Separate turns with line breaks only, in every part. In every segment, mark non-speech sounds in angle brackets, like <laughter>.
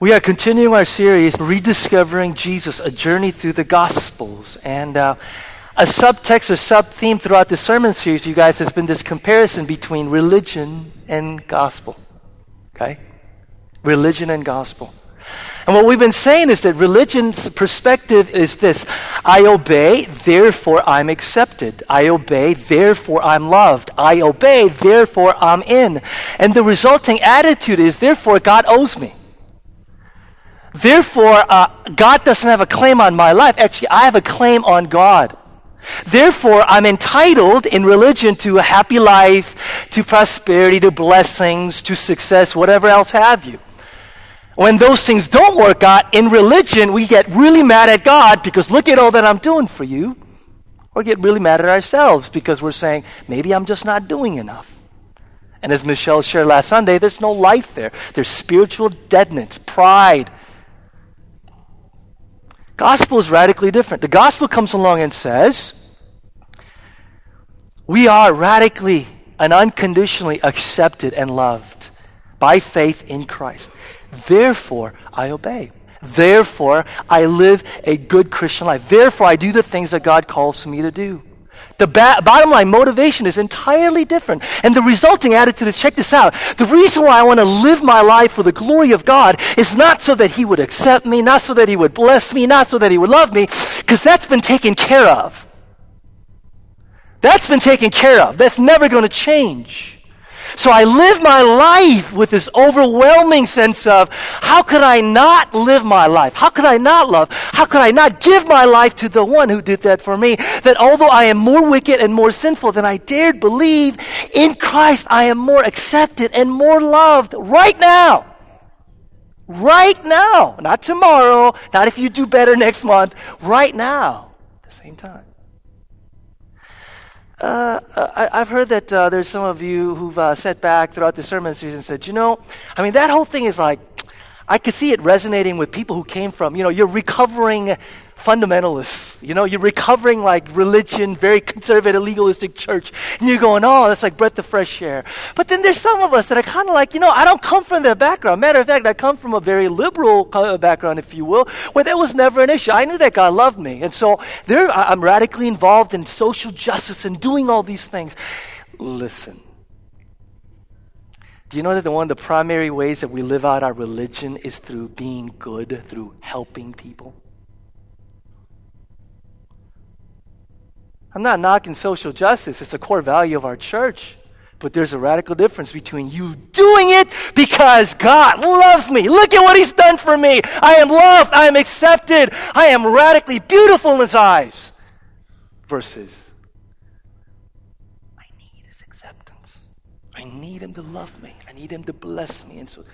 We are continuing our series, Rediscovering Jesus, a journey through the Gospels. And uh, a subtext or sub theme throughout the sermon series, you guys, has been this comparison between religion and gospel. Okay? Religion and gospel. And what we've been saying is that religion's perspective is this I obey, therefore I'm accepted. I obey, therefore I'm loved. I obey, therefore I'm in. And the resulting attitude is, therefore God owes me. Therefore, uh, God doesn't have a claim on my life. Actually, I have a claim on God. Therefore, I'm entitled in religion to a happy life, to prosperity, to blessings, to success, whatever else have you. When those things don't work out, in religion, we get really mad at God because look at all that I'm doing for you. Or get really mad at ourselves because we're saying, maybe I'm just not doing enough. And as Michelle shared last Sunday, there's no life there. There's spiritual deadness, pride, Gospel is radically different. The gospel comes along and says, we are radically and unconditionally accepted and loved by faith in Christ. Therefore, I obey. Therefore, I live a good Christian life. Therefore, I do the things that God calls me to do. The ba- bottom line motivation is entirely different. And the resulting attitude is check this out. The reason why I want to live my life for the glory of God is not so that He would accept me, not so that He would bless me, not so that He would love me, because that's been taken care of. That's been taken care of. That's never going to change. So I live my life with this overwhelming sense of how could I not live my life? How could I not love? How could I not give my life to the one who did that for me? That although I am more wicked and more sinful than I dared believe, in Christ I am more accepted and more loved right now. Right now. Not tomorrow, not if you do better <laughs> next month. Right now. At the same time. Uh, I, have heard that uh, there's some of you who've uh, sat back throughout the sermon series and said, you know, I mean, that whole thing is like, I could see it resonating with people who came from, you know, you're recovering fundamentalists. You know, you're recovering like religion, very conservative, legalistic church. And you're going, oh, that's like breath of fresh air. But then there's some of us that are kind of like, you know, I don't come from that background. Matter of fact, I come from a very liberal background, if you will, where that was never an issue. I knew that God loved me. And so there, I'm radically involved in social justice and doing all these things. Listen. Do you know that one of the primary ways that we live out our religion is through being good, through helping people? I'm not knocking social justice, it's a core value of our church. But there's a radical difference between you doing it because God loves me. Look at what He's done for me. I am loved. I am accepted. I am radically beautiful in His eyes. Versus, I need His acceptance. I need Him to love me. I need Him to bless me. And so,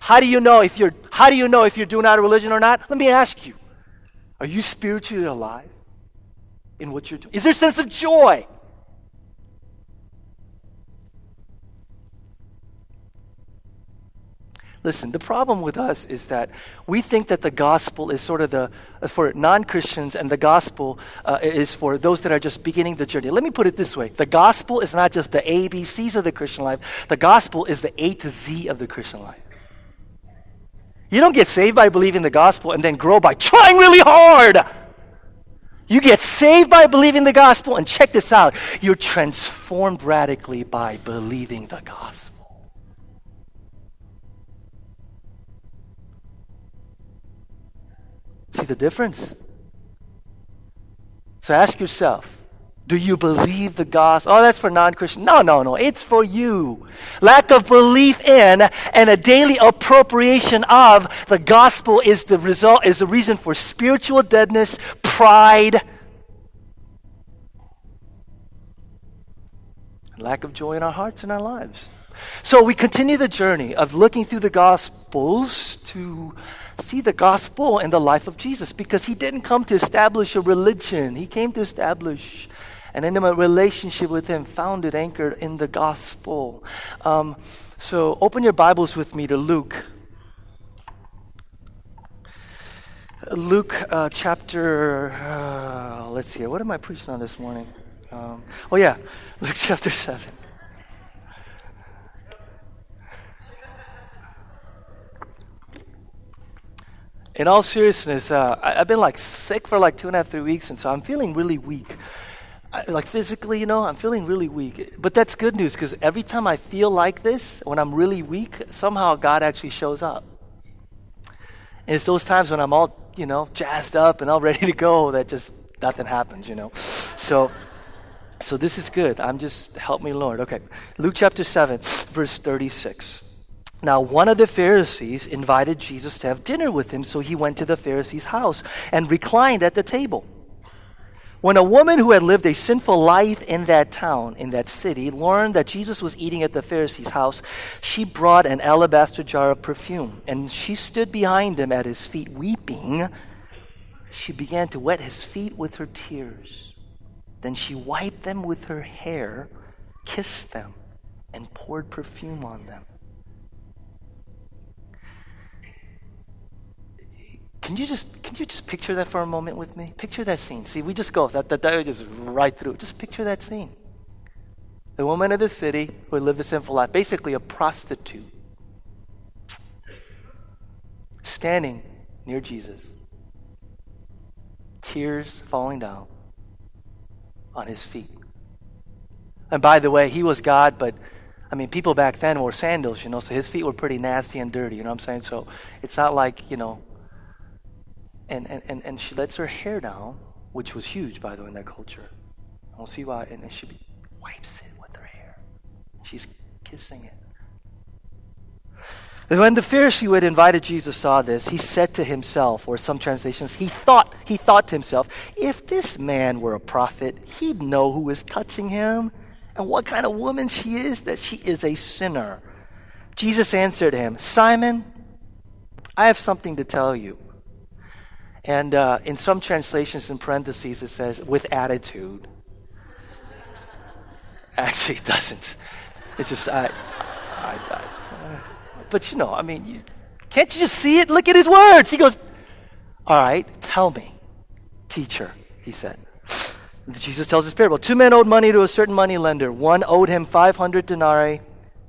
how do you know if you're how do you know if you're doing out of religion or not? Let me ask you. Are you spiritually alive? In what you're doing? Is there a sense of joy? Listen, the problem with us is that we think that the gospel is sort of the, uh, for non Christians, and the gospel uh, is for those that are just beginning the journey. Let me put it this way the gospel is not just the A, B, C's of the Christian life, the gospel is the A to Z of the Christian life. You don't get saved by believing the gospel and then grow by trying really hard. You get saved by believing the gospel, and check this out you're transformed radically by believing the gospel. See the difference? So ask yourself do you believe the gospel? Oh, that's for non Christian. No, no, no. It's for you. Lack of belief in and a daily appropriation of the gospel is the result, is the reason for spiritual deadness, pride, lack of joy in our hearts and our lives. So we continue the journey of looking through the gospels to see the gospel in the life of Jesus because he didn't come to establish a religion, he came to establish an intimate relationship with Him, founded, anchored in the gospel. Um, so open your Bibles with me to Luke. Luke uh, chapter, uh, let's see, what am I preaching on this morning? Um, oh, yeah, <laughs> Luke chapter 7. in all seriousness, uh, I, have been like sick for like two and a half, three weeks, and so I'm feeling really weak. I, like physically, you know, I'm feeling really weak. But that's good news because every time I feel like this, when I'm really weak, somehow God actually shows up. And it's those times when I'm all, you know, jazzed up and all <laughs> ready to go that just nothing happens, you know. So, so this is good. I'm just help me, Lord. Okay, Luke chapter seven, verse thirty-six. Now, one of the Pharisees invited Jesus to have dinner with him, so he went to the Pharisee's house and reclined at the table. When a woman who had lived a sinful life in that town, in that city, learned that Jesus was eating at the Pharisee's house, she brought an alabaster jar of perfume, and she stood behind him at his feet, weeping. She began to wet his feet with her tears. Then she wiped them with her hair, kissed them, and poured perfume on them. Can you just can you just picture that for a moment with me? Picture that scene. See, we just go that that, that just right through. Just picture that scene. The woman of the city who lived a sinful life, basically a prostitute, standing near Jesus, tears falling down on his feet. And by the way, he was God, but I mean, people back then wore sandals, you know, so his feet were pretty nasty and dirty, you know what I'm saying? So it's not like, you know, and, and, and, and she lets her hair down, which was huge, by the way, in that culture. I don't see why. And then she wipes it with her hair. She's kissing it. And when the Pharisee who had invited Jesus saw this, he said to himself, or some translations, he thought, he thought to himself, if this man were a prophet, he'd know who is touching him and what kind of woman she is, that she is a sinner. Jesus answered him, Simon, I have something to tell you. And uh, in some translations, in parentheses, it says, with attitude. Actually, it doesn't. It's just, I, I, I but you know, I mean, you, can't you just see it? Look at his words. He goes, All right, tell me, teacher, he said. Jesus tells his parable. Two men owed money to a certain money lender. One owed him 500 denarii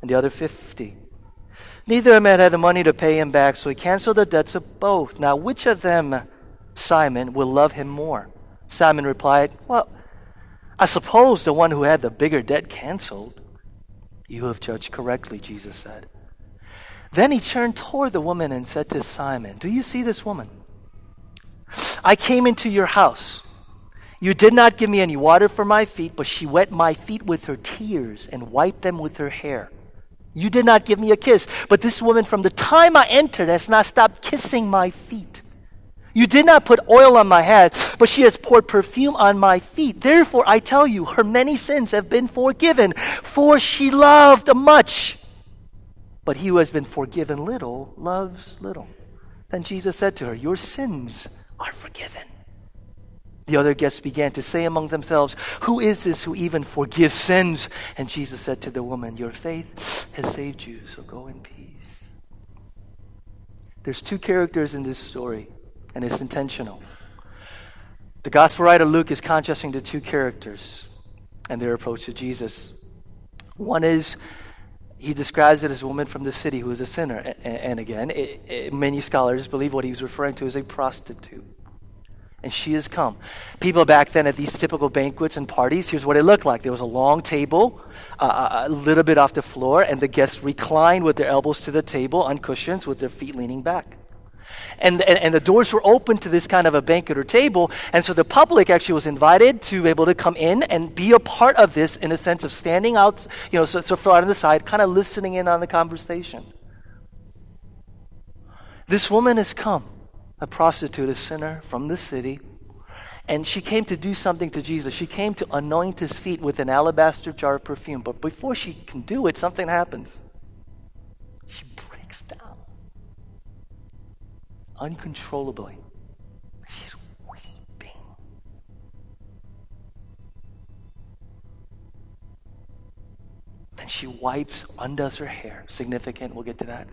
and the other 50. Neither of them had the money to pay him back, so he canceled the debts of both. Now, which of them Simon will love him more? Simon replied, Well, I suppose the one who had the bigger debt canceled. You have judged correctly, Jesus said. Then he turned toward the woman and said to Simon, Do you see this woman? I came into your house. You did not give me any water for my feet, but she wet my feet with her tears and wiped them with her hair. You did not give me a kiss, but this woman from the time I entered has not stopped kissing my feet. You did not put oil on my head, but she has poured perfume on my feet. Therefore, I tell you, her many sins have been forgiven, for she loved much. But he who has been forgiven little loves little. Then Jesus said to her, Your sins are forgiven. The other guests began to say among themselves, Who is this who even forgives sins? And Jesus said to the woman, Your faith has saved you, so go in peace. There's two characters in this story and it's intentional. The gospel writer Luke is contrasting the two characters and their approach to Jesus. One is he describes it as a woman from the city who is a sinner. And, again, it, it, many scholars believe what he was referring to is a prostitute. And she has come. People back then at these typical banquets and parties, here's what it looked like. There was a long table, uh, a little bit off the floor, and the guests reclined with their elbows to the table on cushions with their feet leaning back. And, and, and, the doors were open to this kind of a banquet or table. And so the public actually was invited to be able to come in and be a part of this in a sense of standing out, you know, so, so far on the side, kind of listening in on the conversation. This woman has come, a prostitute, a sinner from the city, and she came to do something to Jesus. She came to anoint his feet with an alabaster jar of perfume. But before she can do it, something happens. She uncontrollably. She's weeping. Then she wipes, undoes her hair. Significant, we'll get to that.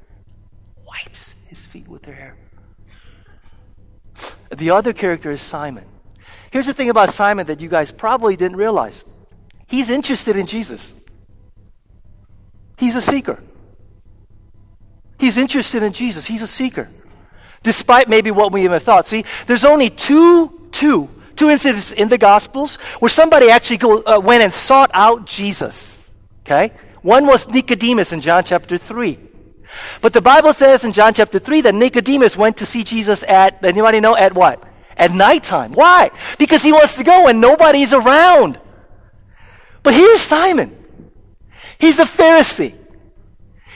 Wipes his feet with her hair. The other character is Simon. Here's the thing about Simon that you guys probably didn't realize he's interested in Jesus, he's a seeker. He's interested in Jesus, he's a seeker. Despite maybe what we even thought. See, there's only two, two, two incidents in the Gospels where somebody actually go, uh, went and sought out Jesus. Okay? One was Nicodemus in John chapter 3. But the Bible says in John chapter 3 that Nicodemus went to see Jesus at, anybody know, at what? At nighttime. Why? Because he wants to go and nobody's around. But here's Simon. He's a Pharisee.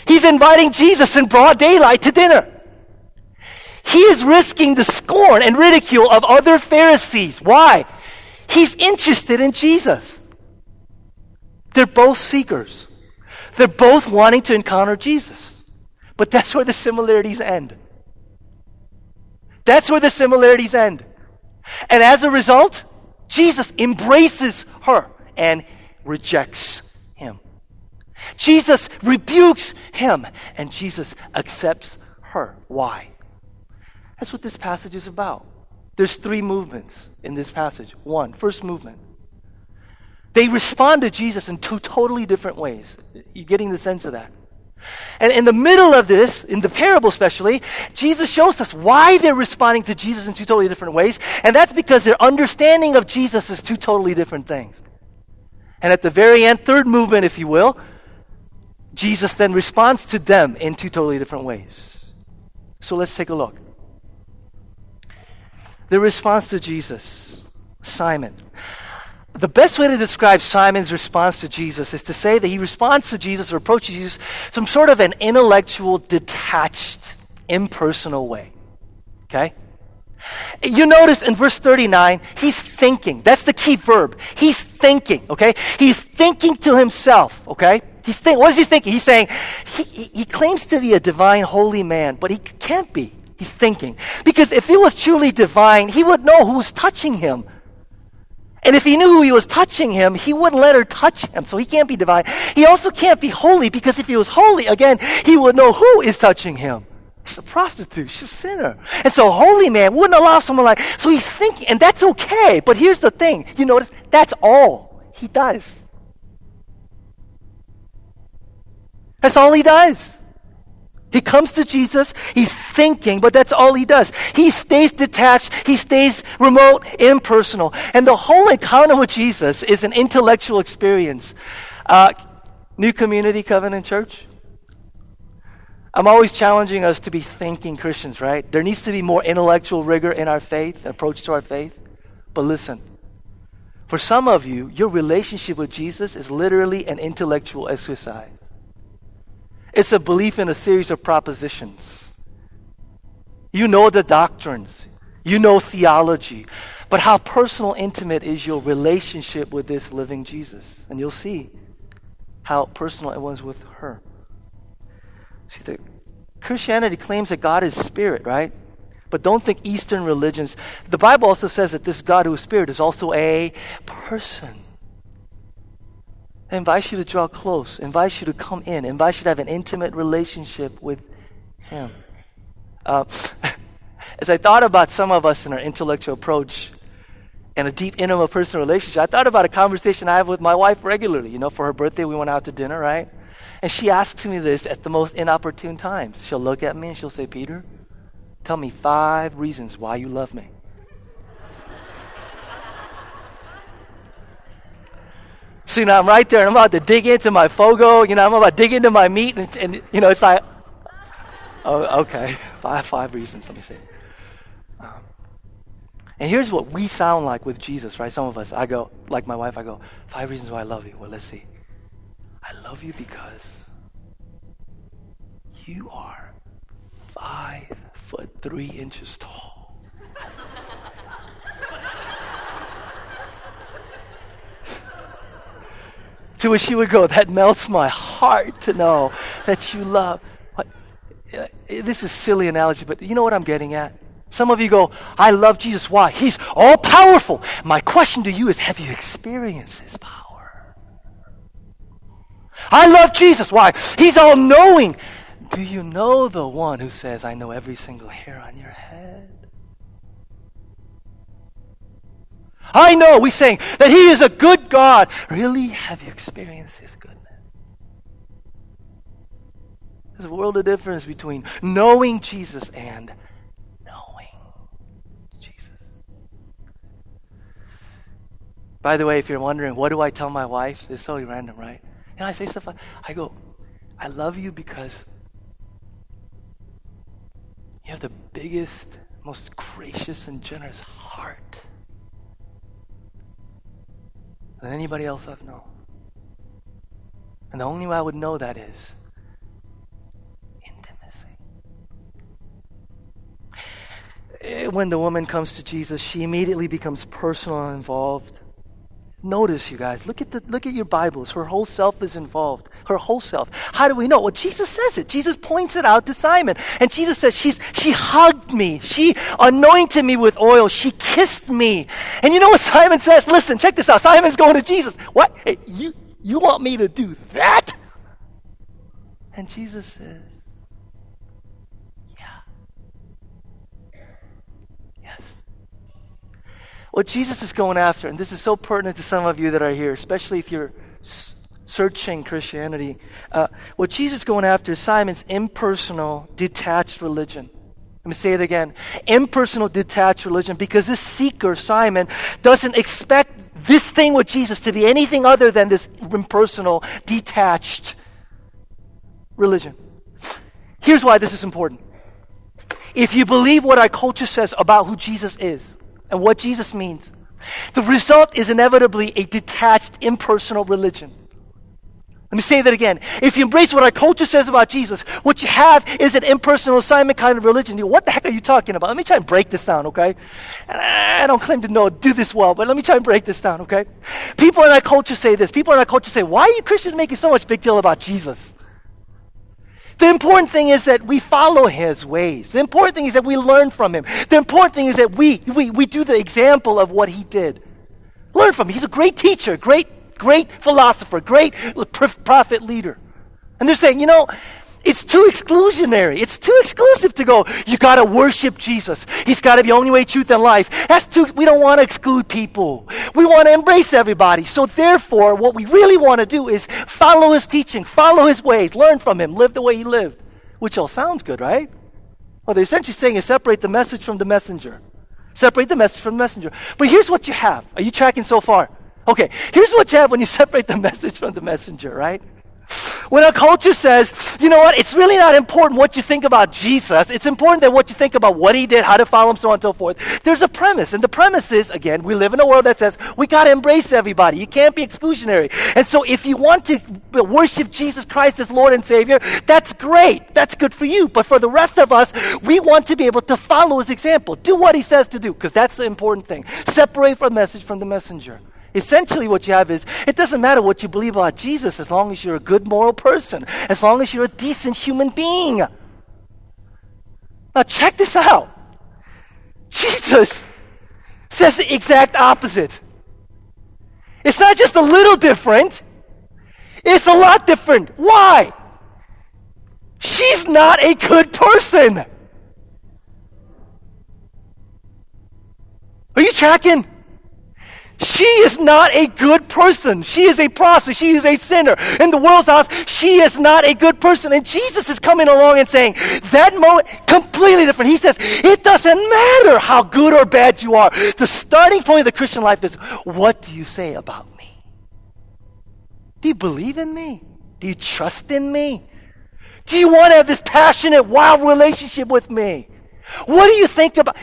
He's inviting Jesus in broad daylight to dinner. He is risking the scorn and ridicule of other Pharisees. Why? He's interested in Jesus. They're both seekers. They're both wanting to encounter Jesus. But that's where the similarities end. That's where the similarities end. And as a result, Jesus embraces her and rejects him. Jesus rebukes him and Jesus accepts her. Why? That's what this passage is about. There's three movements in this passage. One, first movement. They respond to Jesus in two totally different ways. You're getting the sense of that. And in the middle of this, in the parable especially, Jesus shows us why they're responding to Jesus in two totally different ways. And that's because their understanding of Jesus is two totally different things. And at the very end, third movement, if you will, Jesus then responds to them in two totally different ways. So let's take a look. The response to Jesus, Simon. The best way to describe Simon's response to Jesus is to say that he responds to Jesus or approaches Jesus some sort of an intellectual, detached, impersonal way. Okay? You notice in verse 39, he's thinking. That's the key verb. He's thinking, okay? He's thinking to himself, okay? He's think, what is he thinking? He's saying, he, he, he claims to be a divine, holy man, but he can't be. He's thinking. Because if he was truly divine, he would know who's touching him. And if he knew who he was touching him, he wouldn't let her touch him. So he can't be divine. He also can't be holy because if he was holy, again, he would know who is touching him. She's a prostitute. She's a sinner. And so holy man wouldn't allow someone like, so he's thinking, and that's okay. But here's the thing. You notice, that's all he does. That's all he does. He comes to Jesus, he's thinking, but that's all he does. He stays detached, he stays remote, impersonal. And the whole encounter with Jesus is an intellectual experience. Uh, New Community Covenant Church, I'm always challenging us to be thinking Christians, right? There needs to be more intellectual rigor in our faith, approach to our faith. But listen, for some of you, your relationship with Jesus is literally an intellectual exercise. It's a belief in a series of propositions. You know the doctrines, you know theology, but how personal, intimate is your relationship with this living Jesus? And you'll see how personal it was with her. See, the Christianity claims that God is spirit, right? But don't think Eastern religions. The Bible also says that this God who is spirit is also a person. It invites you to draw close, invites you to come in, invites you to have an intimate relationship with Him. Uh, <laughs> as I thought about some of us in our intellectual approach and a deep, intimate personal relationship, I thought about a conversation I have with my wife regularly. You know, for her birthday, we went out to dinner, right? And she asks me this at the most inopportune times. She'll look at me and she'll say, Peter, tell me five reasons why you love me. So, you know, I'm right there and I'm about to dig into my fogo. You know, I'm about to dig into my meat. And, and you know, it's like, oh, okay, <laughs> five, five reasons. Let me see. Um, and here's what we sound like with Jesus, right? Some of us, I go, like my wife, I go, five reasons why I love you. Well, let's see. I love you because you are five foot three inches tall. To which she would go, That melts my heart to know that you love. What? This is silly analogy, but you know what I'm getting at? Some of you go, I love Jesus. Why? He's all powerful. My question to you is Have you experienced his power? I love Jesus. Why? He's all knowing. Do you know the one who says, I know every single hair on your head? I know, we saying that He is a good God. Really? Have you experienced His goodness? There's a world of difference between knowing Jesus and knowing Jesus. By the way, if you're wondering, what do I tell my wife? It's totally random, right? And I say stuff like, I go, I love you because you have the biggest, most gracious, and generous heart than anybody else I've known. And the only way I would know that is intimacy. Eh, when the woman comes to Jesus, she immediately becomes personal and involved. Notice, you guys, look at, the, look at your Bibles. Her whole self is involved. Her whole self. How do we know? Well, Jesus says it. Jesus points it out to Simon. And Jesus says, She's, She me. She anointed me with oil. She kissed me. And you know what Simon says? Listen, check this out. Simon's going to Jesus. What? Hey, you, you want me to do that? And Jesus says, Yeah. Yes. What Jesus is going after, and this is so pertinent to some of you that are here, especially if you're searching Christianity, uh, what Jesus is going after is Simon's impersonal, detached religion. Let me say it again. Impersonal, detached religion, because this seeker, Simon, doesn't expect this thing with Jesus to be anything other than this impersonal, detached religion. Here's why this is important. If you believe what our culture says about who Jesus is, and what Jesus means. The result is inevitably a detached, impersonal religion. Let me say that again. If you embrace what our culture says about Jesus, what you have is an impersonal assignment kind of religion. What the heck are you talking about? Let me try and break this down, okay? I don't claim to know do this well, but let me try and break this down, okay? People in our culture say this. People in our culture say, "Why are you Christians making so much big deal about Jesus?" The important thing is that we follow his ways. The important thing is that we learn from him. The important thing is that we, we, we do the example of what he did. Learn from him. He's a great teacher, great, great philosopher, great prophet leader. And they're saying, you know, it's too exclusionary. It's too exclusive to go, you got to worship Jesus. He's got to be the only way, truth, and life. That's too, we don't want to exclude people. We want to embrace everybody. So therefore, what we really want to do is follow his teaching, follow his ways, learn from him, live the way he lived. Which all sounds good, right? Well, they're essentially saying is separate the message from the messenger. Separate the message from the messenger. But here's what you have. Are you tracking so far? Okay, here's what you have when you separate the <laughs> message from the messenger, right? When our culture says, you know what, it's really not important what you think about Jesus, it's important that what you think about what he did, how to follow him, so on and so forth. There's a premise, and the premise is, again, we live in a world that says we got to embrace everybody. You can't be exclusionary. And so if you want to worship Jesus Christ as Lord and Savior, that's great. That's good for you. But for the rest of us, we want to be able to follow his example. Do what he says to do, because that's the important thing. Separate the message from the messenger. Essentially, what you have is it doesn't matter what you believe about Jesus as long as you're a good moral person, as long as you're a decent human being. Now, check this out. Jesus says the exact opposite. It's not just a little different, it's a lot different. Why? She's not a good person. Are you tracking? She is not a good person. She is a prostitute. She is a sinner. In the world's house, she is not a good person. And Jesus is coming along and saying, that moment, completely different. He says, it doesn't matter how good or bad you are. The starting point of the Christian life is, what do you say about me? Do you believe in me? Do you trust in me? Do you want to have this passionate, wild relationship with me? What do you think about?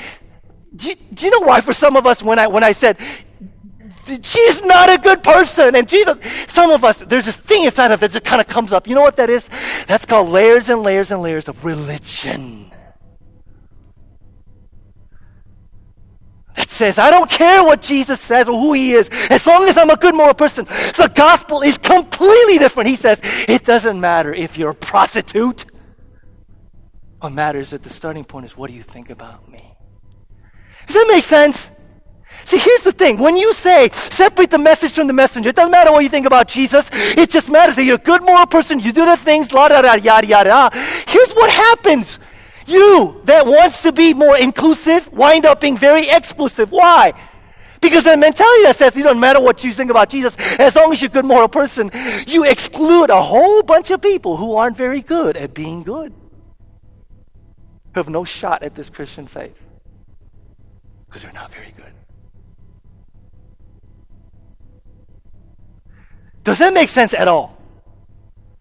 Do you, do you know why for some of us when I when I said she's not a good person. And Jesus, some of us, there's this thing inside of us that just kind of comes up. You know what that is? That's called layers and layers and layers of religion. That says, I don't care what Jesus says or who he is, as long as I'm a good moral person. The gospel is completely different. He says, it doesn't matter if you're a prostitute. What matters at the starting point is, what do you think about me? Does that make sense? See, here's the thing. When you say separate the message from the messenger, it doesn't matter what you think about Jesus. It just matters that you're a good moral person. You do the things, la da da, yada yada. Here's what happens. You that wants to be more inclusive wind up being very exclusive. Why? Because the mentality that says it doesn't matter what you think about Jesus, as long as you're a good moral person, you exclude a whole bunch of people who aren't very good at being good. who have no shot at this Christian faith because they're not very good. Does that make sense at all?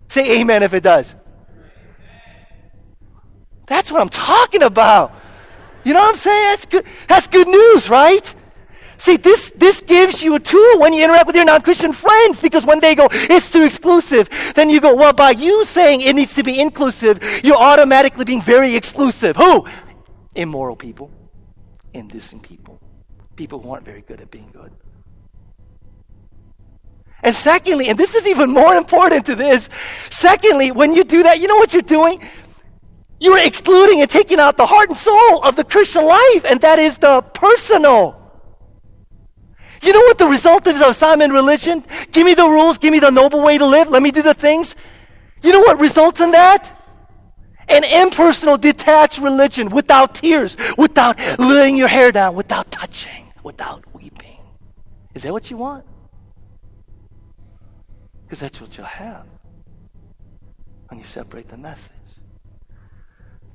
Say amen if it does. That's what I'm talking about. You know what I'm saying? That's good. That's good news, right? See, this, this gives you a tool when you interact with your non Christian friends because when they go, it's too exclusive, then you go, well, by you saying it needs to be inclusive, you're automatically being very exclusive. Who? Immoral people, indecent people, people who aren't very good at being good. And secondly, and this is even more important to this, secondly, when you do that, you know what you're doing? You are excluding and taking out the heart and soul of the Christian life, and that is the personal. You know what the result is of Simon religion? Give me the rules, give me the noble way to live, let me do the things. You know what results in that? An impersonal, detached religion without tears, without laying your hair down, without touching, without weeping. Is that what you want? Because that's what you'll have when you separate the message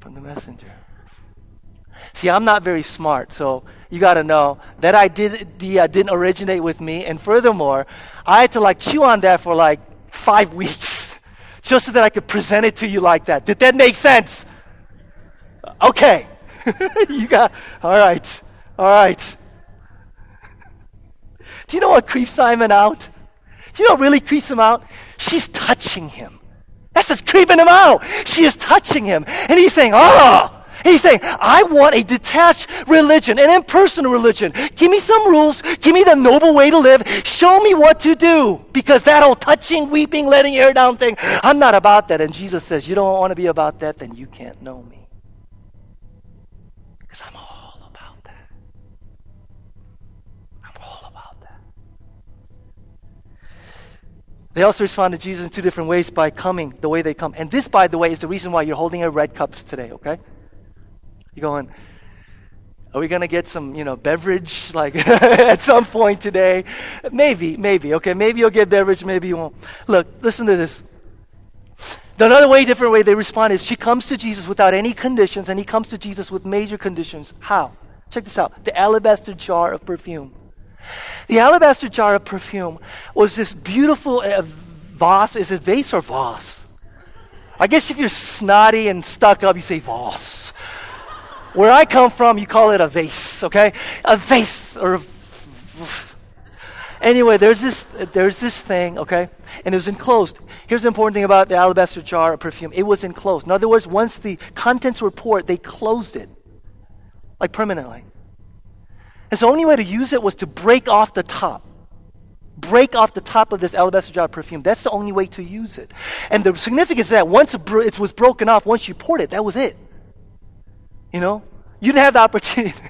from the messenger. See, I'm not very smart, so you got to know that idea uh, didn't originate with me. And furthermore, I had to like chew on that for like five <laughs> weeks just so that I could present it to you like that. Did that make sense? Okay. <laughs> you got, all right. All right. Do you know what creeps Simon out? You know what really creeps him out? She's touching him. That's just creeping him out. She is touching him. And he's saying, oh, He's saying, I want a detached religion, an impersonal religion. Give me some rules. Give me the noble way to live. Show me what to do. Because that old touching, weeping, letting your hair down thing, I'm not about that. And Jesus says, You don't want to be about that, then you can't know me. Because I'm all about that. I'm all about that. They also respond to Jesus in two different ways by coming the way they come. And this, by the way, is the reason why you're holding a red cups today, okay? You're going, are we going to get some, you know, beverage like <laughs> at some point today? Maybe, maybe. Okay, maybe you'll get beverage, maybe you won't. Look, listen to this. Another way, different way they respond is she comes to Jesus without any conditions, and he comes to Jesus with major conditions. How? Check this out the alabaster jar of perfume. The alabaster jar of perfume was this beautiful uh, vase. Is it vase or vase? I guess if you're snotty and stuck up, you say vase. Where I come from, you call it a vase, okay? A vase or a Anyway, there's this, there's this thing, okay? And it was enclosed. Here's the important thing about the alabaster jar of perfume it was enclosed. In other words, once the contents were poured, they closed it, like permanently. And so the only way to use it was to break off the top. Break off the top of this alabaster jar of perfume. That's the only way to use it. And the significance is that once it was broken off, once you poured it, that was it. You know, you didn't have the opportunity to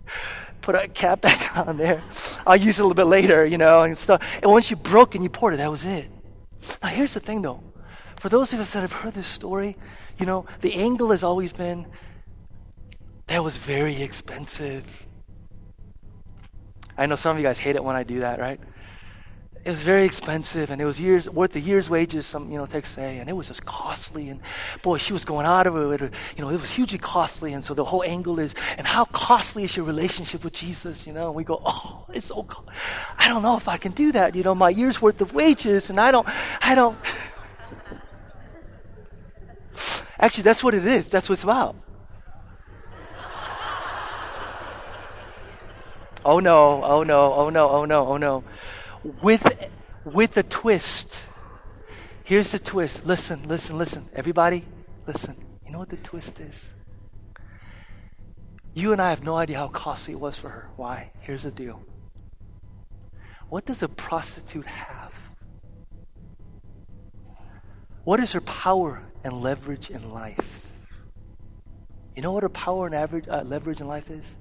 <laughs> put a cap back <laughs> on there. I'll use it a little bit later, you know, and stuff. And once you broke and you poured it, that was it. Now, here's the thing, though. For those of us that have heard this story, you know, the angle has always been that was very expensive. I know some of you guys hate it when I do that, right? it was very expensive and it was years worth a year's wages some you know they say and it was just costly and boy she was going out of it you know it was hugely costly and so the whole angle is and how costly is your relationship with jesus you know? And we go oh it's so co- i don't know if i can do that you know? My year's worth of wages and i don't i don't <laughs> actually that's what it is. That's what it's about oh no oh no oh no oh no oh no with, with a twist. Here's the twist. Listen, listen, listen. Everybody, listen. You know what the twist is? You and I have no idea how costly it was for her. Why? Here's the deal. What does a prostitute have? What is her power and leverage in life? You know what her power and average, uh, leverage in life is?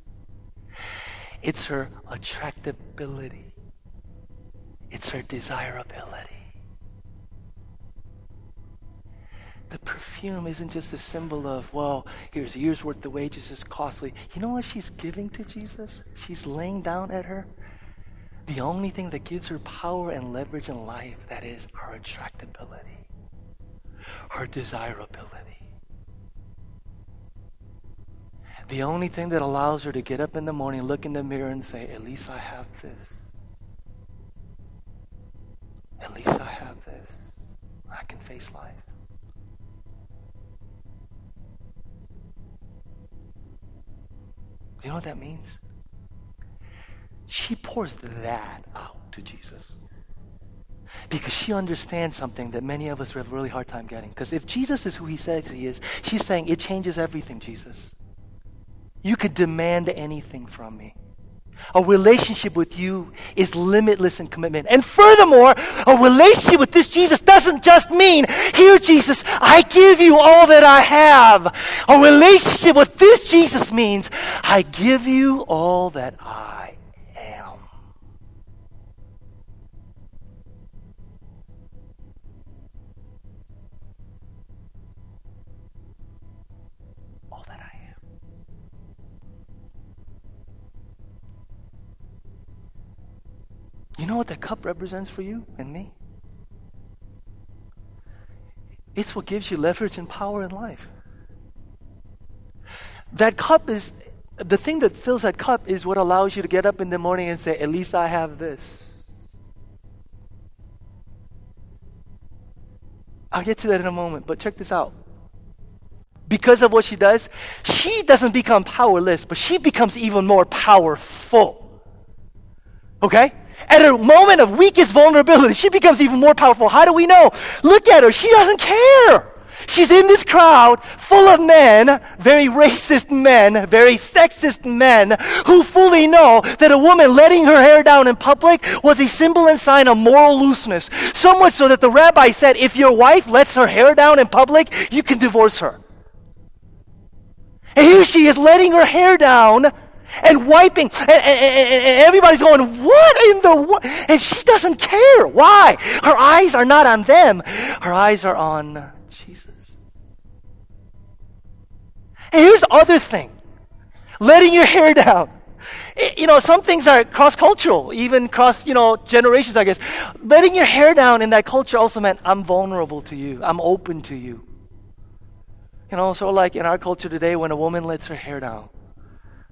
It's her attractability. It's her desirability. The perfume isn't just a symbol of, well, here's a year's worth of wages, it's costly. You know what she's giving to Jesus? She's laying down at her. The only thing that gives her power and leverage in life, that is her attractability, her desirability. The only thing that allows her to get up in the morning, look in the mirror, and say, At least I have this. At least I have this. I can face life. You know what that means? She pours that out to Jesus. Because she understands something that many of us have a really hard time getting. Because if Jesus is who he says he is, she's saying, It changes everything, Jesus. You could demand anything from me. A relationship with you is limitless in commitment. And furthermore, a relationship with this Jesus doesn't just mean, here, Jesus, I give you all that I have. A relationship with this Jesus means, I give you all that I You know what that cup represents for you and me? It's what gives you leverage and power in life. That cup is, the thing that fills that cup is what allows you to get up in the morning and say, At least I have this. I'll get to that in a moment, but check this out. Because of what she does, she doesn't become powerless, but she becomes even more powerful. Okay? At a moment of weakest vulnerability, she becomes even more powerful. How do we know? Look at her. She doesn't care. She's in this crowd full of men, very racist men, very sexist men, who fully know that a woman letting her hair down in public was a symbol and sign of moral looseness. So much so that the rabbi said, if your wife lets her hair down in public, you can divorce her. And here she is letting her hair down and wiping, and, and, and, everybody's going, What in the what? And she doesn't care. Why? Her eyes are not on them, her eyes are on Jesus. And here's the other thing letting your hair down. you know, some things are cross cultural, even cross, you know, generations, I guess. Letting your hair down in that culture also meant I'm vulnerable to you, I'm open to you. You know, so like in our culture today, when a woman lets her hair down,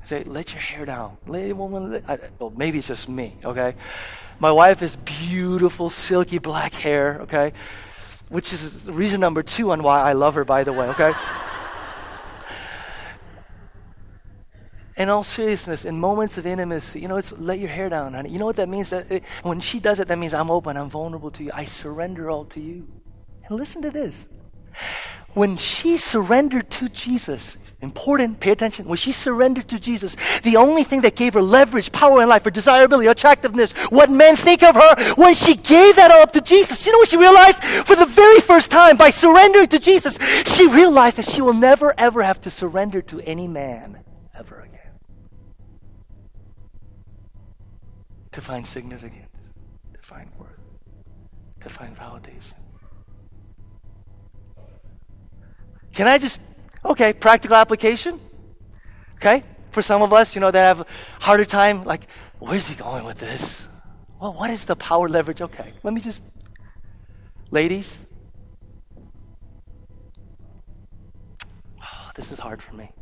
say, let your hair down. Let woman, let, I, well, maybe it's just me, okay? My wife has beautiful, silky black hair, okay? Which is reason number two on why I love her, by the way, okay? in all seriousness, in moments of intimacy, you know, it's let your hair down, honey. You know what that means? That it, when she does it, that means I'm open, I'm vulnerable to you. I surrender all to you. And listen to this. When she surrendered to Jesus, important, pay attention. When she surrendered to Jesus, the only thing that gave her leverage, power in life, her desirability, attractiveness, what men think of her, when she gave that all up to Jesus, you know what she realized? For the very first time, by surrendering to Jesus, she realized that she will never, ever have to surrender to any man ever again. To find significance, to find worth, to find validation. Can I just, okay, practical application? Okay? For some of us, you know, that have a harder time, like, where's he going with this? Well, what is the power leverage? Okay, let me just, ladies, oh, <sighs> this is hard for me.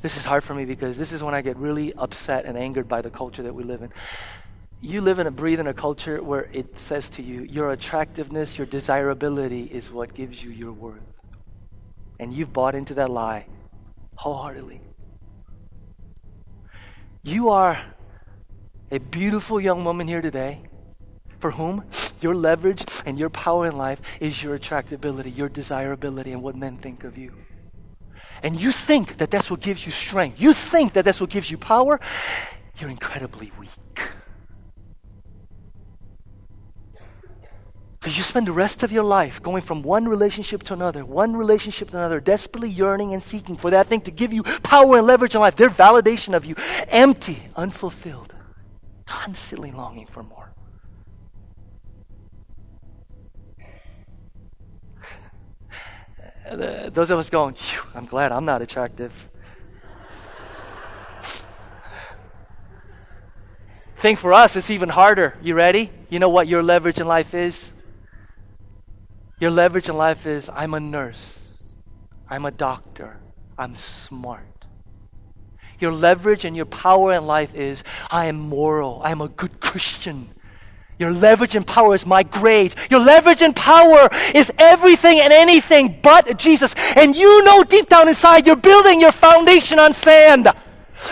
This is hard for me because this is when I get really upset and angered by the culture that we live in you live and breathe in a culture where it says to you, your attractiveness, your desirability is what gives you your worth. And you've bought into that lie wholeheartedly. You are a beautiful young woman here today for whom your leverage and your power in life is your attractability, your desirability, and what men think of you. And you think that that's what gives you strength. You think that that's what gives you power. You're incredibly weak. Because you spend the rest of your life going from one relationship to another, one relationship to another, desperately yearning and seeking for that thing to give you power and leverage in life, their validation of you, empty, unfulfilled, constantly longing for more. <laughs> Uh, those of us going, I'm glad I'm not attractive. <laughs> Think for us, it's even harder. You ready? You know what your leverage in life is? Your leverage in life is I'm a nurse, I'm a doctor, I'm smart. Your leverage and your power in life is I am moral. I am a good Christian. Your leverage and power is my grade. Your leverage and power is everything and anything but Jesus. And you know deep down inside you're building your foundation on sand.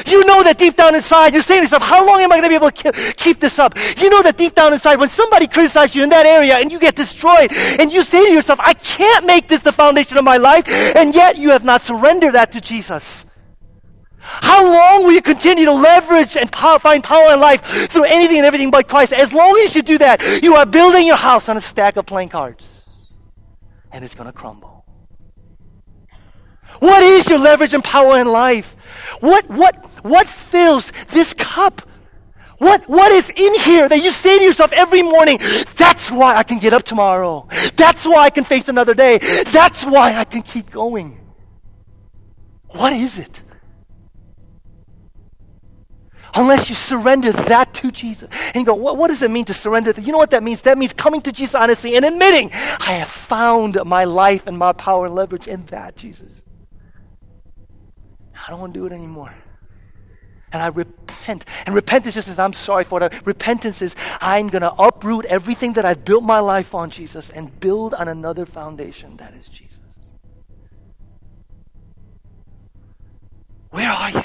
You know that deep down inside, you're saying to yourself, how long am I going to be able to keep this up? You know that deep down inside, when somebody criticizes you in that area and you get destroyed, and you say to yourself, I can't make this the foundation of my life, and yet you have not surrendered that to Jesus. How long will you continue to leverage and power, find power in life through anything and everything but Christ? As long as you do that, you are building your house on a stack of playing cards, and it's going to crumble. What is your leverage and power in life? What, what, what fills this cup? What, what is in here that you say to yourself every morning, that's why I can get up tomorrow. That's why I can face another day. That's why I can keep going. What is it? Unless you surrender that to Jesus. And you go, what, what does it mean to surrender? You know what that means? That means coming to Jesus honestly and admitting, I have found my life and my power and leverage in that, Jesus. I don't want to do it anymore. And I repent. And repentance just says, I'm sorry for it. Repentance is, I'm going to uproot everything that I've built my life on, Jesus, and build on another foundation that is Jesus. Where are you?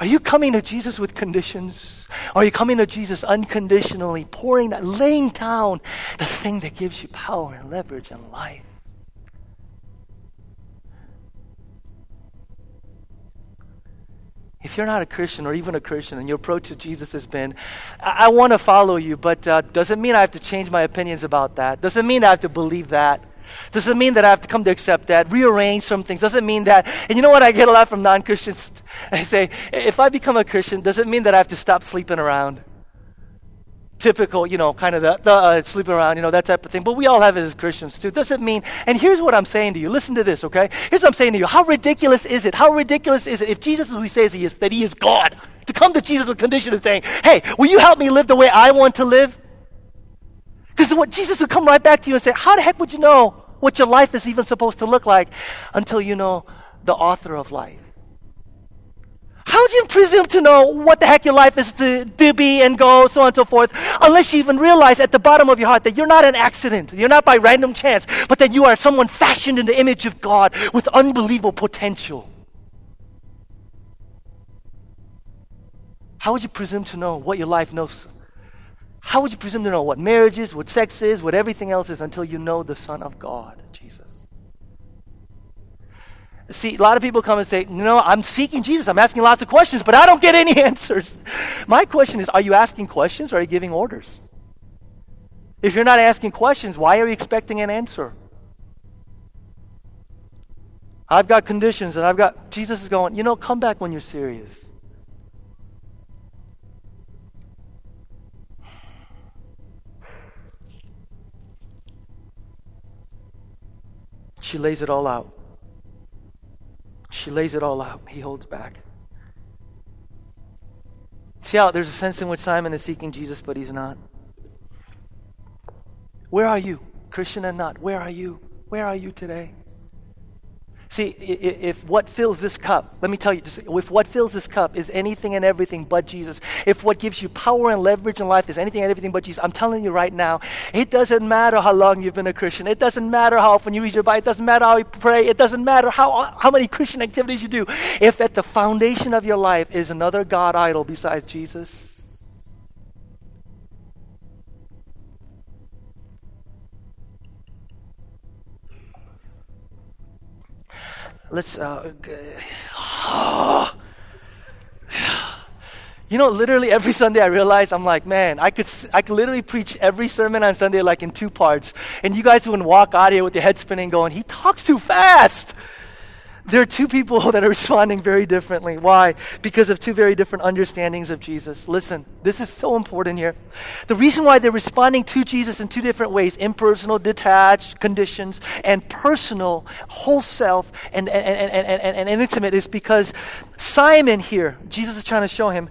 Are you coming to Jesus with conditions? Are you coming to Jesus unconditionally, pouring that, laying down the thing that gives you power and leverage and life? If you're not a Christian or even a Christian and your approach to Jesus has been, I, I want to follow you, but uh, doesn't mean I have to change my opinions about that. Doesn't mean I have to believe that. Doesn't mean that I have to come to accept that, rearrange some things. Doesn't mean that. And you know what I get a lot from non Christians? I <laughs> say, if I become a Christian, does it mean that I have to stop sleeping around? Typical, you know, kind of the, the uh, sleeping around, you know, that type of thing. But we all have it as Christians too. Doesn't mean, and here's what I'm saying to you. Listen to this, okay? Here's what I'm saying to you. How ridiculous is it? How ridiculous is it if Jesus is who he says he is, that he is God? To come to Jesus with condition of saying, hey, will you help me live the way I want to live? Because what Jesus would come right back to you and say, how the heck would you know what your life is even supposed to look like until you know the author of life? How do you presume to know what the heck your life is to, to be and go, so on and so forth, unless you even realize at the bottom of your heart that you're not an accident, you're not by random chance, but that you are someone fashioned in the image of God with unbelievable potential? How would you presume to know what your life knows? How would you presume to know what marriage is, what sex is, what everything else is until you know the Son of God, Jesus? See, a lot of people come and say, No, I'm seeking Jesus. I'm asking lots of questions, but I don't get any <laughs> answers. My question is Are you asking questions or are you giving orders? If you're not asking questions, why are you expecting an answer? I've got conditions and I've got, Jesus is going, you know, come back when you're serious. She lays it all out. She lays it all out. He holds back. See how there's a sense in which Simon is seeking Jesus, but he's not. Where are you, Christian and not? Where are you? Where are you today? See, if what fills this cup, let me tell you, if what fills this cup is anything and everything but Jesus, if what gives you power and leverage in life is anything and everything but Jesus, I'm telling you right now, it doesn't matter how long you've been a Christian. It doesn't matter how often you read your Bible. It doesn't matter how you pray. It doesn't matter how, how many Christian activities you do. If at the foundation of your life is another God idol besides Jesus, let's uh, <sighs> you know literally every sunday i realize i'm like man i could i could literally preach every sermon on sunday like in two parts. And you guys wouldn't walk out here with your head spinning going he talks too fast there are two people <laughs> that are responding very differently. Why? Because of two very different understandings of Jesus. Listen, this is so important here. The reason why they're responding to Jesus in two different ways impersonal, detached conditions, and personal, whole self, and, and, and, and, and, and intimate is because Simon here, Jesus is trying to show him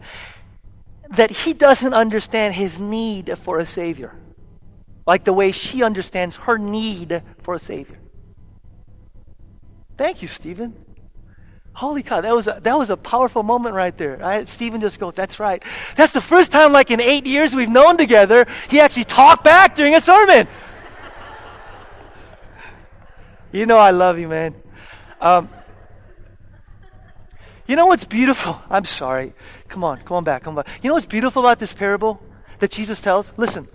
that he doesn't understand his need for a Savior, like the way she understands her need for a Savior. Thank you, Stephen. Holy cow, that was a, that was a powerful moment right there. I had Stephen just go, that's right. That's the first time, like in eight years we've known together, he actually talked back during a sermon. you know I love you, man. Um, you know what's beautiful? I'm sorry. Come on, come on back, come on back. You know what's beautiful about this parable that Jesus tells? Listen.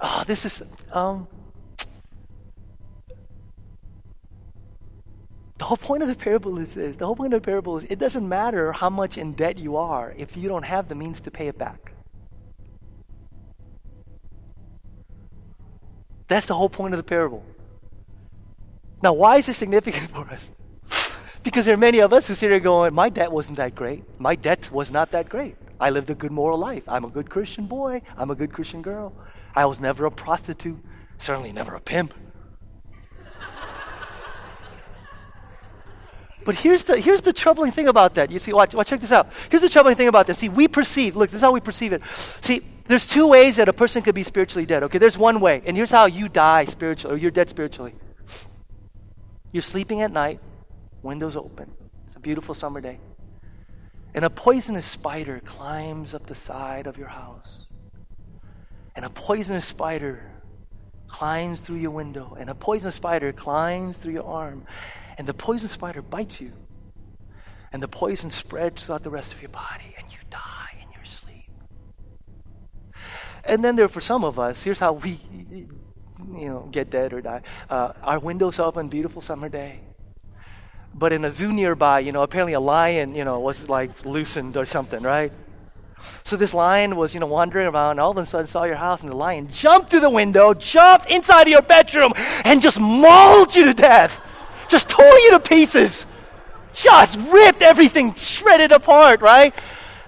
Oh, this is um The whole point of the parable is this. The whole point of the parable is it doesn't matter how much in debt you are if you don't have the means to pay it back. That's the whole point of the parable. Now, why is this significant <laughs> for us? Because there are many of us who sit here going, My debt wasn't that great. My debt was not that great. I lived a good moral life. I'm a good Christian boy. I'm a good Christian girl. I was never a prostitute, certainly never a pimp. But here's the, here's the troubling thing about that. You see, watch, watch, check this out. Here's the troubling thing about this. See, we perceive, look, this is how we perceive it. See, there's two ways that a person could be spiritually dead. Okay, there's one way, and here's how you die spiritually, or you're dead spiritually. You're sleeping at night, windows open. It's a beautiful summer day. And a poisonous spider climbs up the side of your house. And a poisonous spider climbs through your window. And a poisonous spider climbs through your arm and the poison spider bites you, and the poison spreads throughout the rest of your body, and you die in your sleep. And then there, for some of us, here's how we, you know, get dead or die. Uh, our windows open, beautiful summer day. But in a zoo nearby, you know, apparently a lion, you know, was like loosened or something, right? So this lion was, you know, wandering around, all of a sudden saw your house, and the lion jumped through the window, jumped inside of your bedroom, and just mauled you to death just tore you to pieces, just ripped everything, shredded apart, right?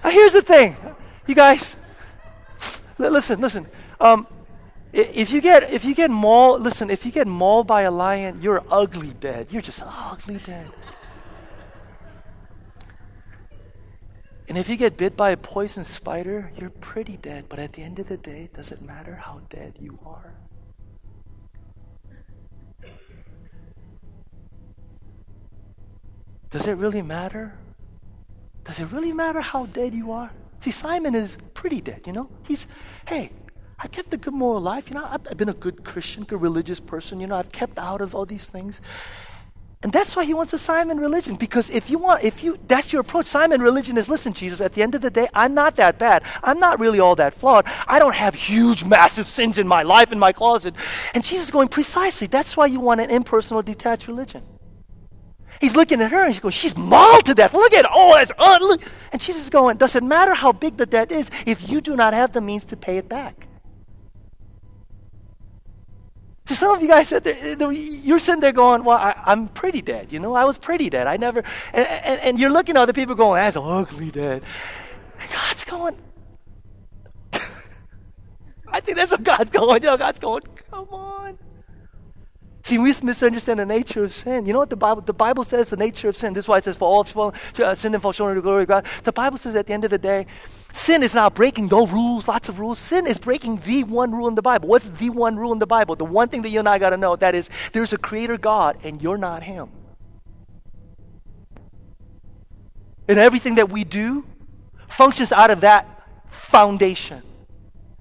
Now, here's the thing, you guys. listen, listen. Um, if you get if you get mauled, listen. If you get mauled by a lion, you're ugly dead. You're just ugly dead. And if you get bit by a poison spider, you're pretty dead. But at the end of the day, does it matter how dead you are? Does it really matter? Does it really matter how dead you are? See, Simon is pretty dead, you know? He's, hey, I kept a good moral life. You know, I've, been a good Christian, good religious person. You know, I've kept out of all these things. And that's why he wants a Simon religion. Because if you want, if you, that's your approach. Simon religion is listen, Jesus, at the end of the day, I'm not that bad. I'm not really all that flawed. I don't have huge, massive sins in my life, in my closet. And Jesus is going, precisely. That's why you want an impersonal, detached religion. He's looking at her and he's going, She's mauled to death. Look at it. Oh, that's ugly. And Jesus is going, Does it matter how big the debt is if you do not have the means to pay it back? So some of you guys said there, uh, you're sitting there going, Well, I, am pretty dead. You know, I was pretty dead. I never, and, and, and you're looking at other people going, That's ugly dead. And God's going, <laughs> I think that's what God's going. You know, God's going, Come on. See, we misunderstand the nature of sin. You know what the Bible, the Bible says the nature of sin. This is why it says, for all fall, uh, sin and fall short of the glory of God. The Bible says at the end of the day, sin is not breaking no rules, lots of rules. Sin is breaking the one rule in the Bible. What's the one rule in the Bible? The one thing that you and I got to know, that is, there's a creator God and you're not him. And everything that we do functions out of that foundation.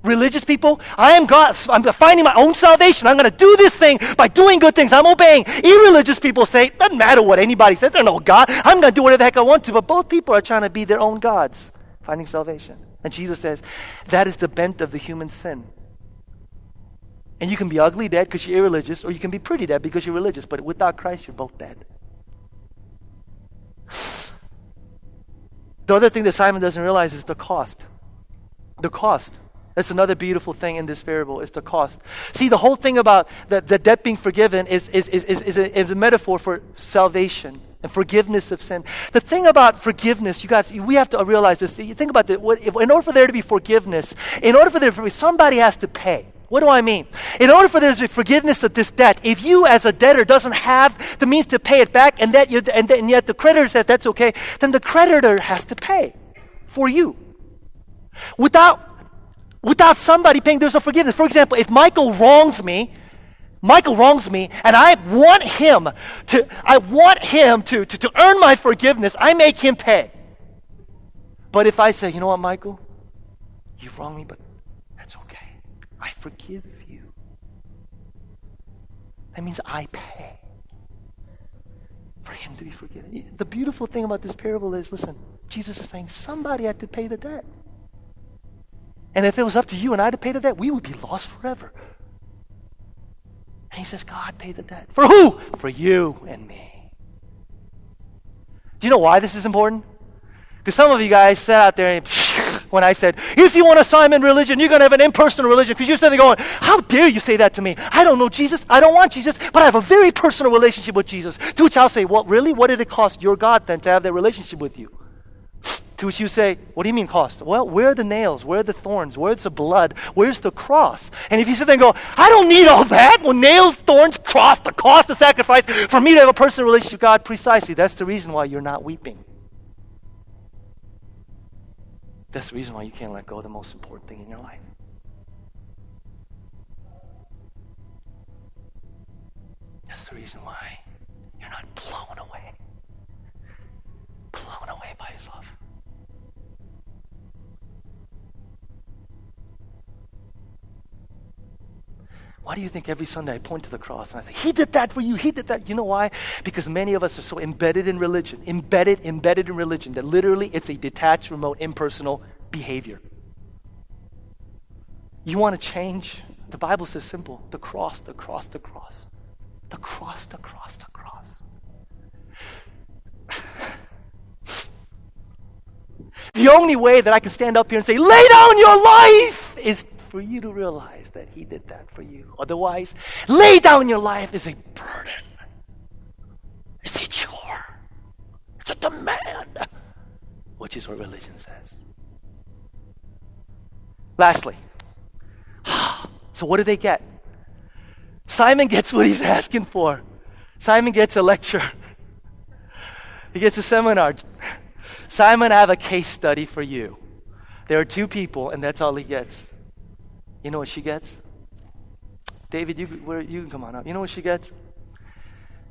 Religious people, I am God. I'm finding my own salvation. I'm going to do this thing by doing good things. I'm obeying. Irreligious people say, it doesn't matter what anybody says. There's no God. I'm going to do whatever the heck I want to. But both people are trying to be their own gods, finding salvation. And Jesus says, that is the bent of the human sin. And you can be ugly dead because you're irreligious, or you can be pretty dead because you're religious. But without Christ, you're both dead. The other thing that Simon doesn't realize is the cost. The cost. That's another beautiful thing in this parable is the cost. See, the whole thing about the, the debt being forgiven is, is, is, is, is, a, is a metaphor for salvation and forgiveness of sin. The thing about forgiveness, you guys, we have to realize this. You think about it. In order for there to be forgiveness, in order for there to be, somebody has to pay. What do I mean? In order for there to be forgiveness of this debt, if you as a debtor doesn't have the means to pay it back, and that and, and yet the creditor says that's okay, then the creditor has to pay for you. Without Without somebody paying, there's no forgiveness. For example, if Michael wrongs me, Michael wrongs me and I want him to, I want him to, to, to earn my forgiveness, I make him pay. But if I say, you know what, Michael, you've wronged me, but that's okay. I forgive you. That means I pay for him to be forgiven. The beautiful thing about this parable is listen, Jesus is saying somebody had to pay the debt. And if it was up to you and I to pay the debt, we would be lost forever. And he says, God paid the debt. For who? For you and me. Do you know why this is important? Because some of you guys sat out there and <laughs> when I said, if you want a Simon religion, you're going to have an impersonal religion. Because you're sitting there going, how dare you say that to me? I don't know Jesus. I don't want Jesus, but I have a very personal relationship with Jesus. To which I'll say, well, really? What did it cost your God then to have that relationship with you? To which you say, What do you mean cost? Well, where are the nails? Where are the thorns? Where's the blood? Where's the cross? And if you sit there and go, I don't need all that. Well, nails, thorns, cross, the cost of sacrifice for me to have a personal relationship with God, precisely. That's the reason why you're not weeping. That's the reason why you can't let go of the most important thing in your life. That's the reason why you're not blown away. Blown away by His love. Why do you think every Sunday I point to the cross and I say, He did that for you, He did that? You know why? Because many of us are so embedded in religion, embedded, embedded in religion, that literally it's a detached, remote, impersonal behavior. You want to change? The Bible says simple the cross, the cross, the cross. The cross, the cross, the cross. <laughs> the only way that I can stand up here and say, lay down your life, is for you to realize that He did that for you. Otherwise, lay down your life is a burden, it's a chore, it's a demand, which is what religion says. Lastly, <sighs> so what do they get? Simon gets what he's asking for. Simon gets a lecture. He gets a seminar. Simon, I have a case study for you. There are two people, and that's all he gets. You know what she gets? David, you, where, you can come on up. You know what she gets?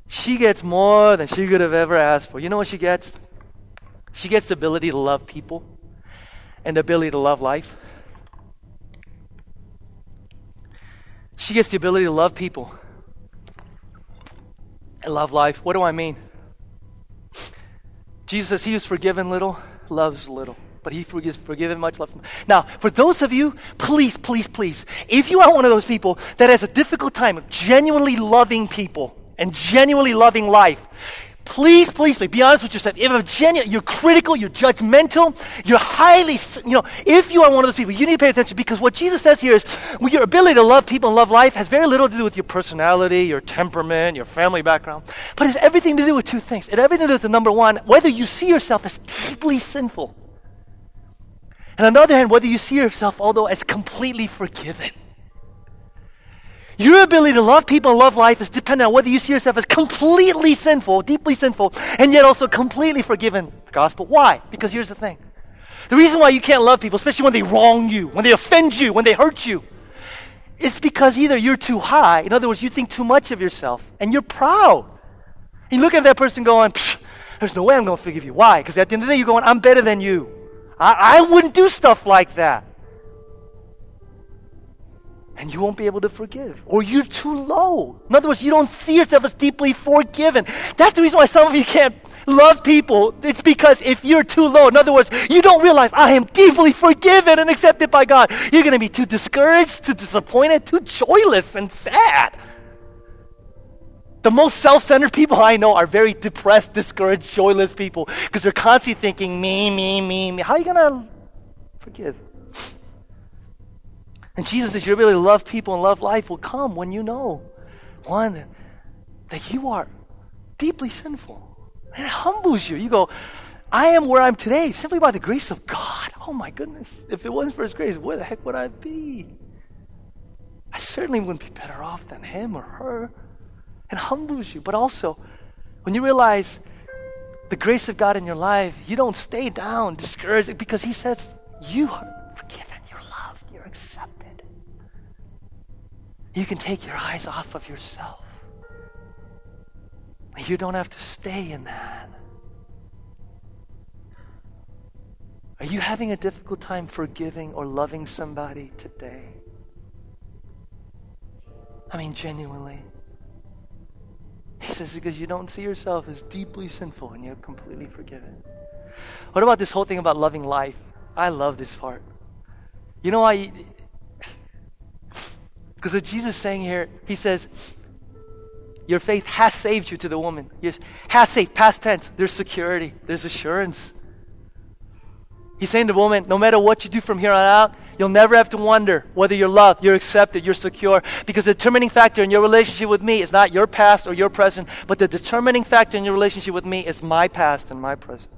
She gets more than she could have ever asked for. You know what she gets? She gets the ability to love people and the ability to love life. She gets the ability to love people and love life. What do I mean? Jesus He who's forgiven little loves little but he forgives forgiven much, love. Now, for those of you, please, please, please, if you are one of those people that has a difficult time of genuinely loving people and genuinely loving life, please, please, please, be honest with yourself. If you're genuine, you're critical, you're judgmental, you're highly, you know, if you are one of those people, you need to pay attention because what Jesus says here is well, your ability to love people and love life has very little to do with your personality, your temperament, your family background, but it's everything to do with two things. It everything to do with the number one, whether you see yourself as deeply sinful and on the other hand, whether you see yourself, although as completely forgiven. Your ability to love people and love life is dependent on whether you see yourself as completely sinful, deeply sinful, and yet also completely forgiven. The gospel. Why? Because here's the thing. The reason why you can't love people, especially when they wrong you, when they offend you, when they hurt you, is because either you're too high, in other words, you think too much of yourself, and you're proud. You look at that person going, there's no way I'm going to forgive you. Why? Because at the end of the day, you're going, I'm better than you. I, I wouldn't do stuff like that. And you won't be able to forgive. Or you're too low. In other words, you don't see yourself as deeply forgiven. That's the reason why some of you can't love people. It's because if you're too low, in other words, you don't realize I am deeply forgiven and accepted by God. You're going to be too discouraged, too disappointed, too joyless and sad. The most self centered people I know are very depressed, discouraged, joyless people because they're constantly thinking, me, me, me, me. How are you going to forgive? And Jesus says, ability to love people and love life will come when you know, one, that you are deeply sinful. And it humbles you. You go, I am where I'm today simply by the grace of God. Oh my goodness. If it wasn't for His grace, where the heck would I be? I certainly wouldn't be better off than him or her and humbles you. But also, when you realize the grace of God in your life, you don't stay down discouraged because He says, You are forgiven, you're loved, you're accepted. You can take your eyes off of yourself. You don't have to stay in that. Are you having a difficult time forgiving or loving somebody today? I mean, genuinely. He says, because you don't see yourself as deeply sinful and you're completely forgiven. What about this whole thing about loving life? I love this part. You know why? Because what Jesus is saying here, he says, Your faith has saved you to the woman. Yes, has saved, past tense. There's security, there's assurance. He's saying to the woman, no matter what you do from here on out, you'll never have to wonder whether you're loved, you're accepted, you're secure. Because the determining factor in your relationship with me is not your past or your present, but the determining factor in your relationship with me is my past and my present.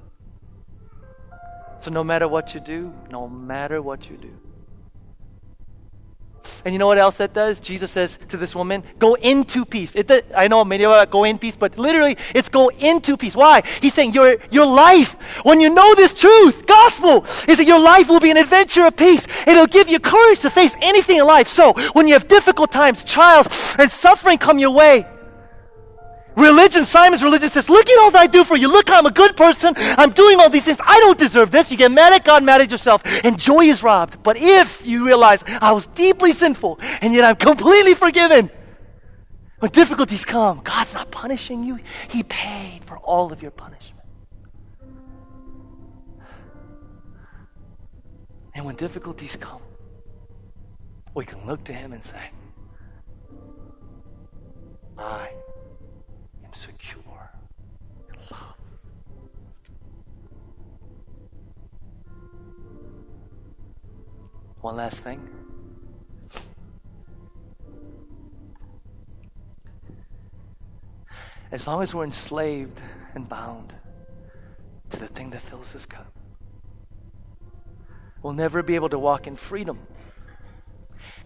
So no matter what you do, no matter what you do, and you know what else that does? Jesus says to this woman, go into peace. It, I know many of us go in peace, but literally it's go into peace. Why? He's saying your, your life, when you know this truth, gospel, is that your life will be an adventure of peace. It'll give you courage to face anything in life. So when you have difficult times, trials, and suffering come your way, Religion, Simon's religion says, Look at all that I do for you. Look, I'm a good person. I'm doing all these things. I don't deserve this. You get mad at God, mad at yourself, and joy is robbed. But if you realize I was deeply sinful and yet I'm completely forgiven, when difficulties come, God's not punishing you, He paid for all of your punishment. And when difficulties come, we can look to Him and say, I secure in love. One last thing. As long as we're enslaved and bound to the thing that fills this cup, we'll never be able to walk in freedom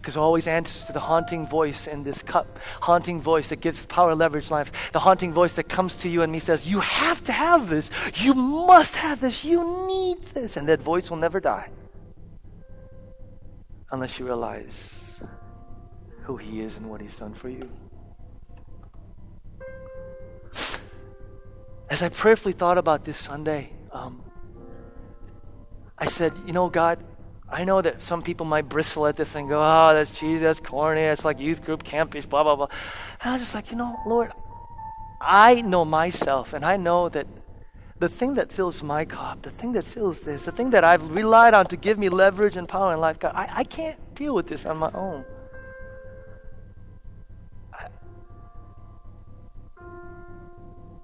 because it always answers to the haunting voice in this cup, haunting voice that gives power, leverage, life, the haunting voice that comes to you and me says, You have to have this. You must have this. You need this. And that voice will never die unless you realize who He is and what He's done for you. As I prayerfully thought about this Sunday, um, I said, You know, God, I know that some people might bristle at this and go, oh, that's cheesy, that's corny, that's like youth group campish, blah, blah, blah. And I was just like, you know, Lord, I know myself, and I know that the thing that fills my cup, the thing that fills this, the thing that I've relied on to give me leverage and power in life, God, I, I can't deal with this on my own.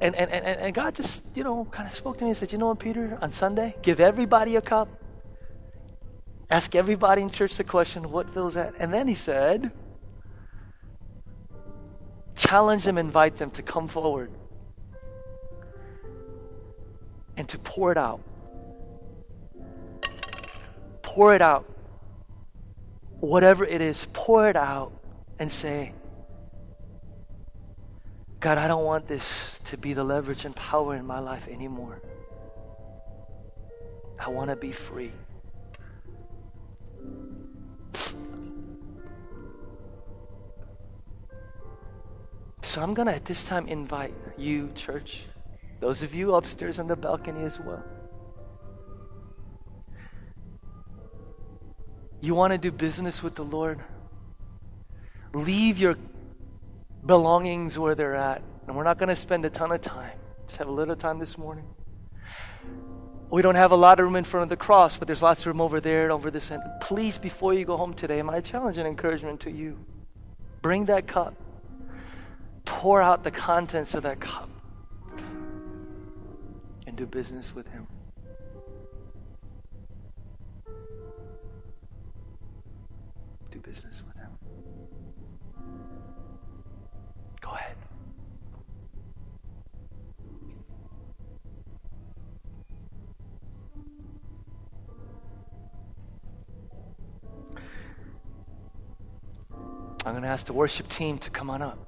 and, and, and, and God just, you know, kind of spoke to me and said, you know what, Peter, on Sunday, give everybody a cup Ask everybody in church the question, what fills that? And then he said, challenge them, invite them to come forward and to pour it out. Pour it out. Whatever it is, pour it out and say, God, I don't want this to be the leverage and power in my life anymore. I want to be free. So I'm going to at this time invite you, church, those of you upstairs on the balcony as well. You want to do business with the Lord? Leave your belongings where they're at. And we're not going to spend a ton of time. Just have a little time this morning. We don't have a lot of room in front of the cross, but there's lots of room over there and over this end. Please, before you go home today, my challenge and encouragement to you bring that cup, pour out the contents of that cup, and do business with Him. Do business I'm going to ask the worship team to come on up.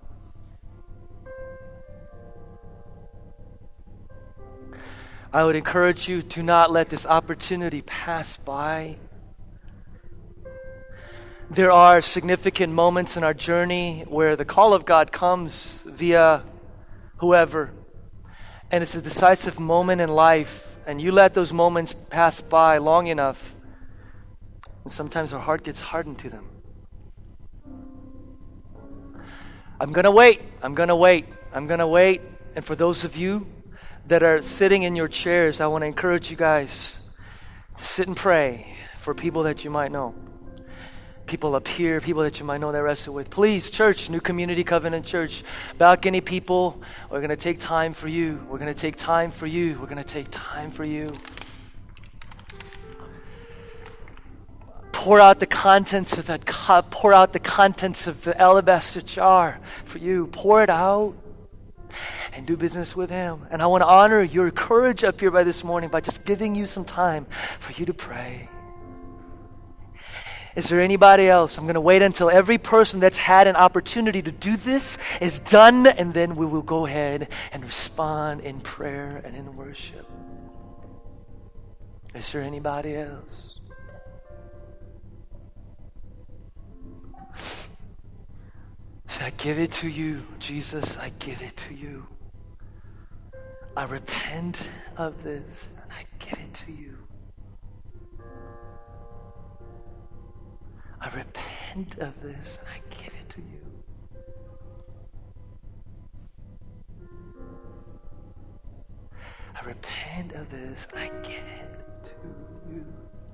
I would encourage you to not let this opportunity pass by. There are significant moments in our journey where the call of God comes via whoever. And it's a decisive moment in life. And you let those moments pass by long enough. And sometimes our heart gets hardened to them. I'm going to wait. I'm going to wait. I'm going to wait. And for those of you that are sitting in your chairs, I want to encourage you guys to sit and pray for people that you might know people up here, people that you might know that wrestle with. Please, church, New Community Covenant Church, balcony people, we're going to take time for you. We're going to take time for you. We're going to take time for you. Pour out the contents of that cup. Pour out the contents of the alabaster jar for you. Pour it out and do business with Him. And I want to honor your courage up here by this morning by just giving you some time for you to pray. Is there anybody else? I'm going to wait until every person that's had an opportunity to do this is done, and then we will go ahead and respond in prayer and in worship. Is there anybody else? Say, I give it to you, Jesus, I give it to you. I repent of this, and I give it to you. I repent of this and I give it to you. I repent of this and I give it to you.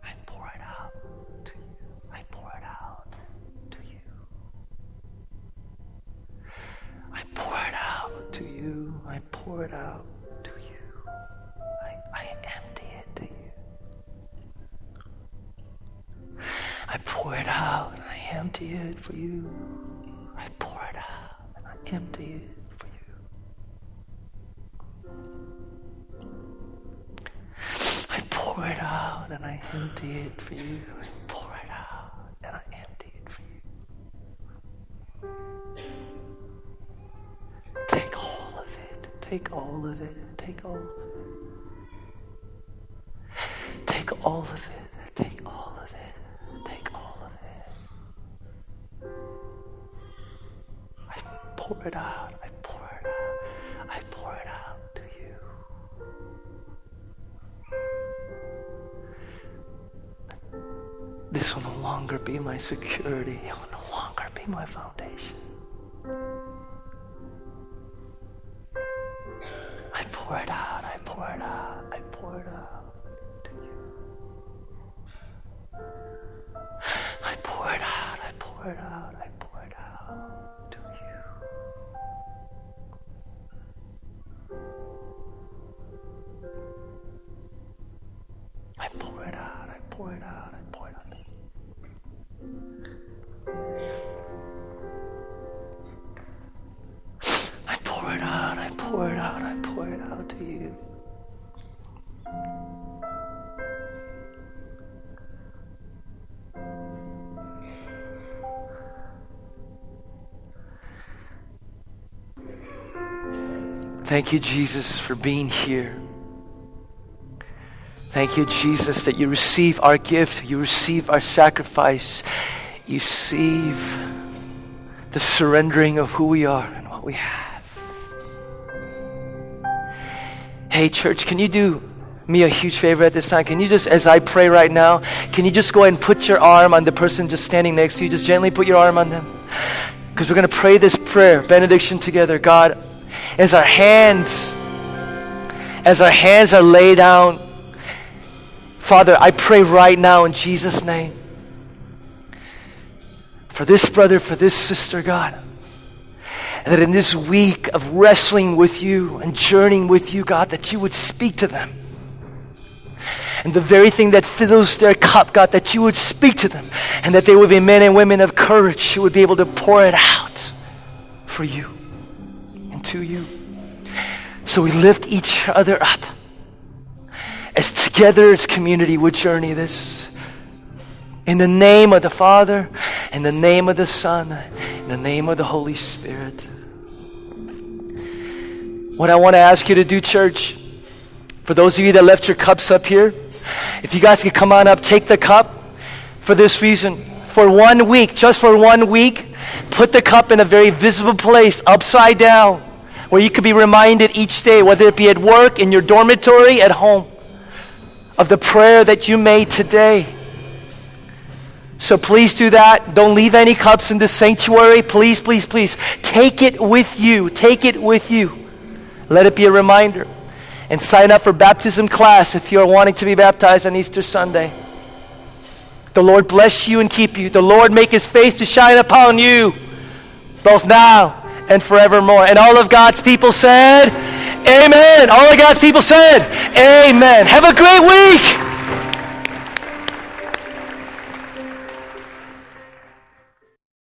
I pour it out to you. I pour it out to you. I pour it out to you. I pour it out to you. I, I empty it to you. I pour it out and I empty it for you. I pour it out and I empty it for you. I pour it out and I empty it for you. I pour it out and I empty it for you. Take all of it. Take all of it. Take all of it. Take all of it. Take all of it. I pour it out. I pour it out. I pour it out to you. This will no longer be my security. It will no longer be my foundation. Thank you, Jesus, for being here. Thank you, Jesus, that you receive our gift, you receive our sacrifice, you receive the surrendering of who we are and what we have. Hey, church, can you do me a huge favor at this time? Can you just, as I pray right now, can you just go and put your arm on the person just standing next to you? Just gently put your arm on them. Because we're going to pray this prayer, benediction together. God, as our hands, as our hands are laid down, Father, I pray right now in Jesus' name for this brother, for this sister, God, that in this week of wrestling with you and journeying with you, God, that you would speak to them. And the very thing that fills their cup, God, that you would speak to them and that they would be men and women of courage who would be able to pour it out for you to you. So we lift each other up as together as community we journey this. In the name of the Father, in the name of the Son, in the name of the Holy Spirit. What I want to ask you to do, church, for those of you that left your cups up here, if you guys could come on up, take the cup for this reason. for one week, just for one week, put the cup in a very visible place, upside down, where you could be reminded each day, whether it be at work, in your dormitory, at home, of the prayer that you made today. So please do that. Don't leave any cups in the sanctuary. Please, please, please. Take it with you. Take it with you. Let it be a reminder. And sign up for baptism class if you are wanting to be baptized on Easter Sunday. The Lord bless you and keep you. The Lord make his face to shine upon you, both now and forevermore. And all of God's people said, Amen. All of God's people said, Amen. Have a great week.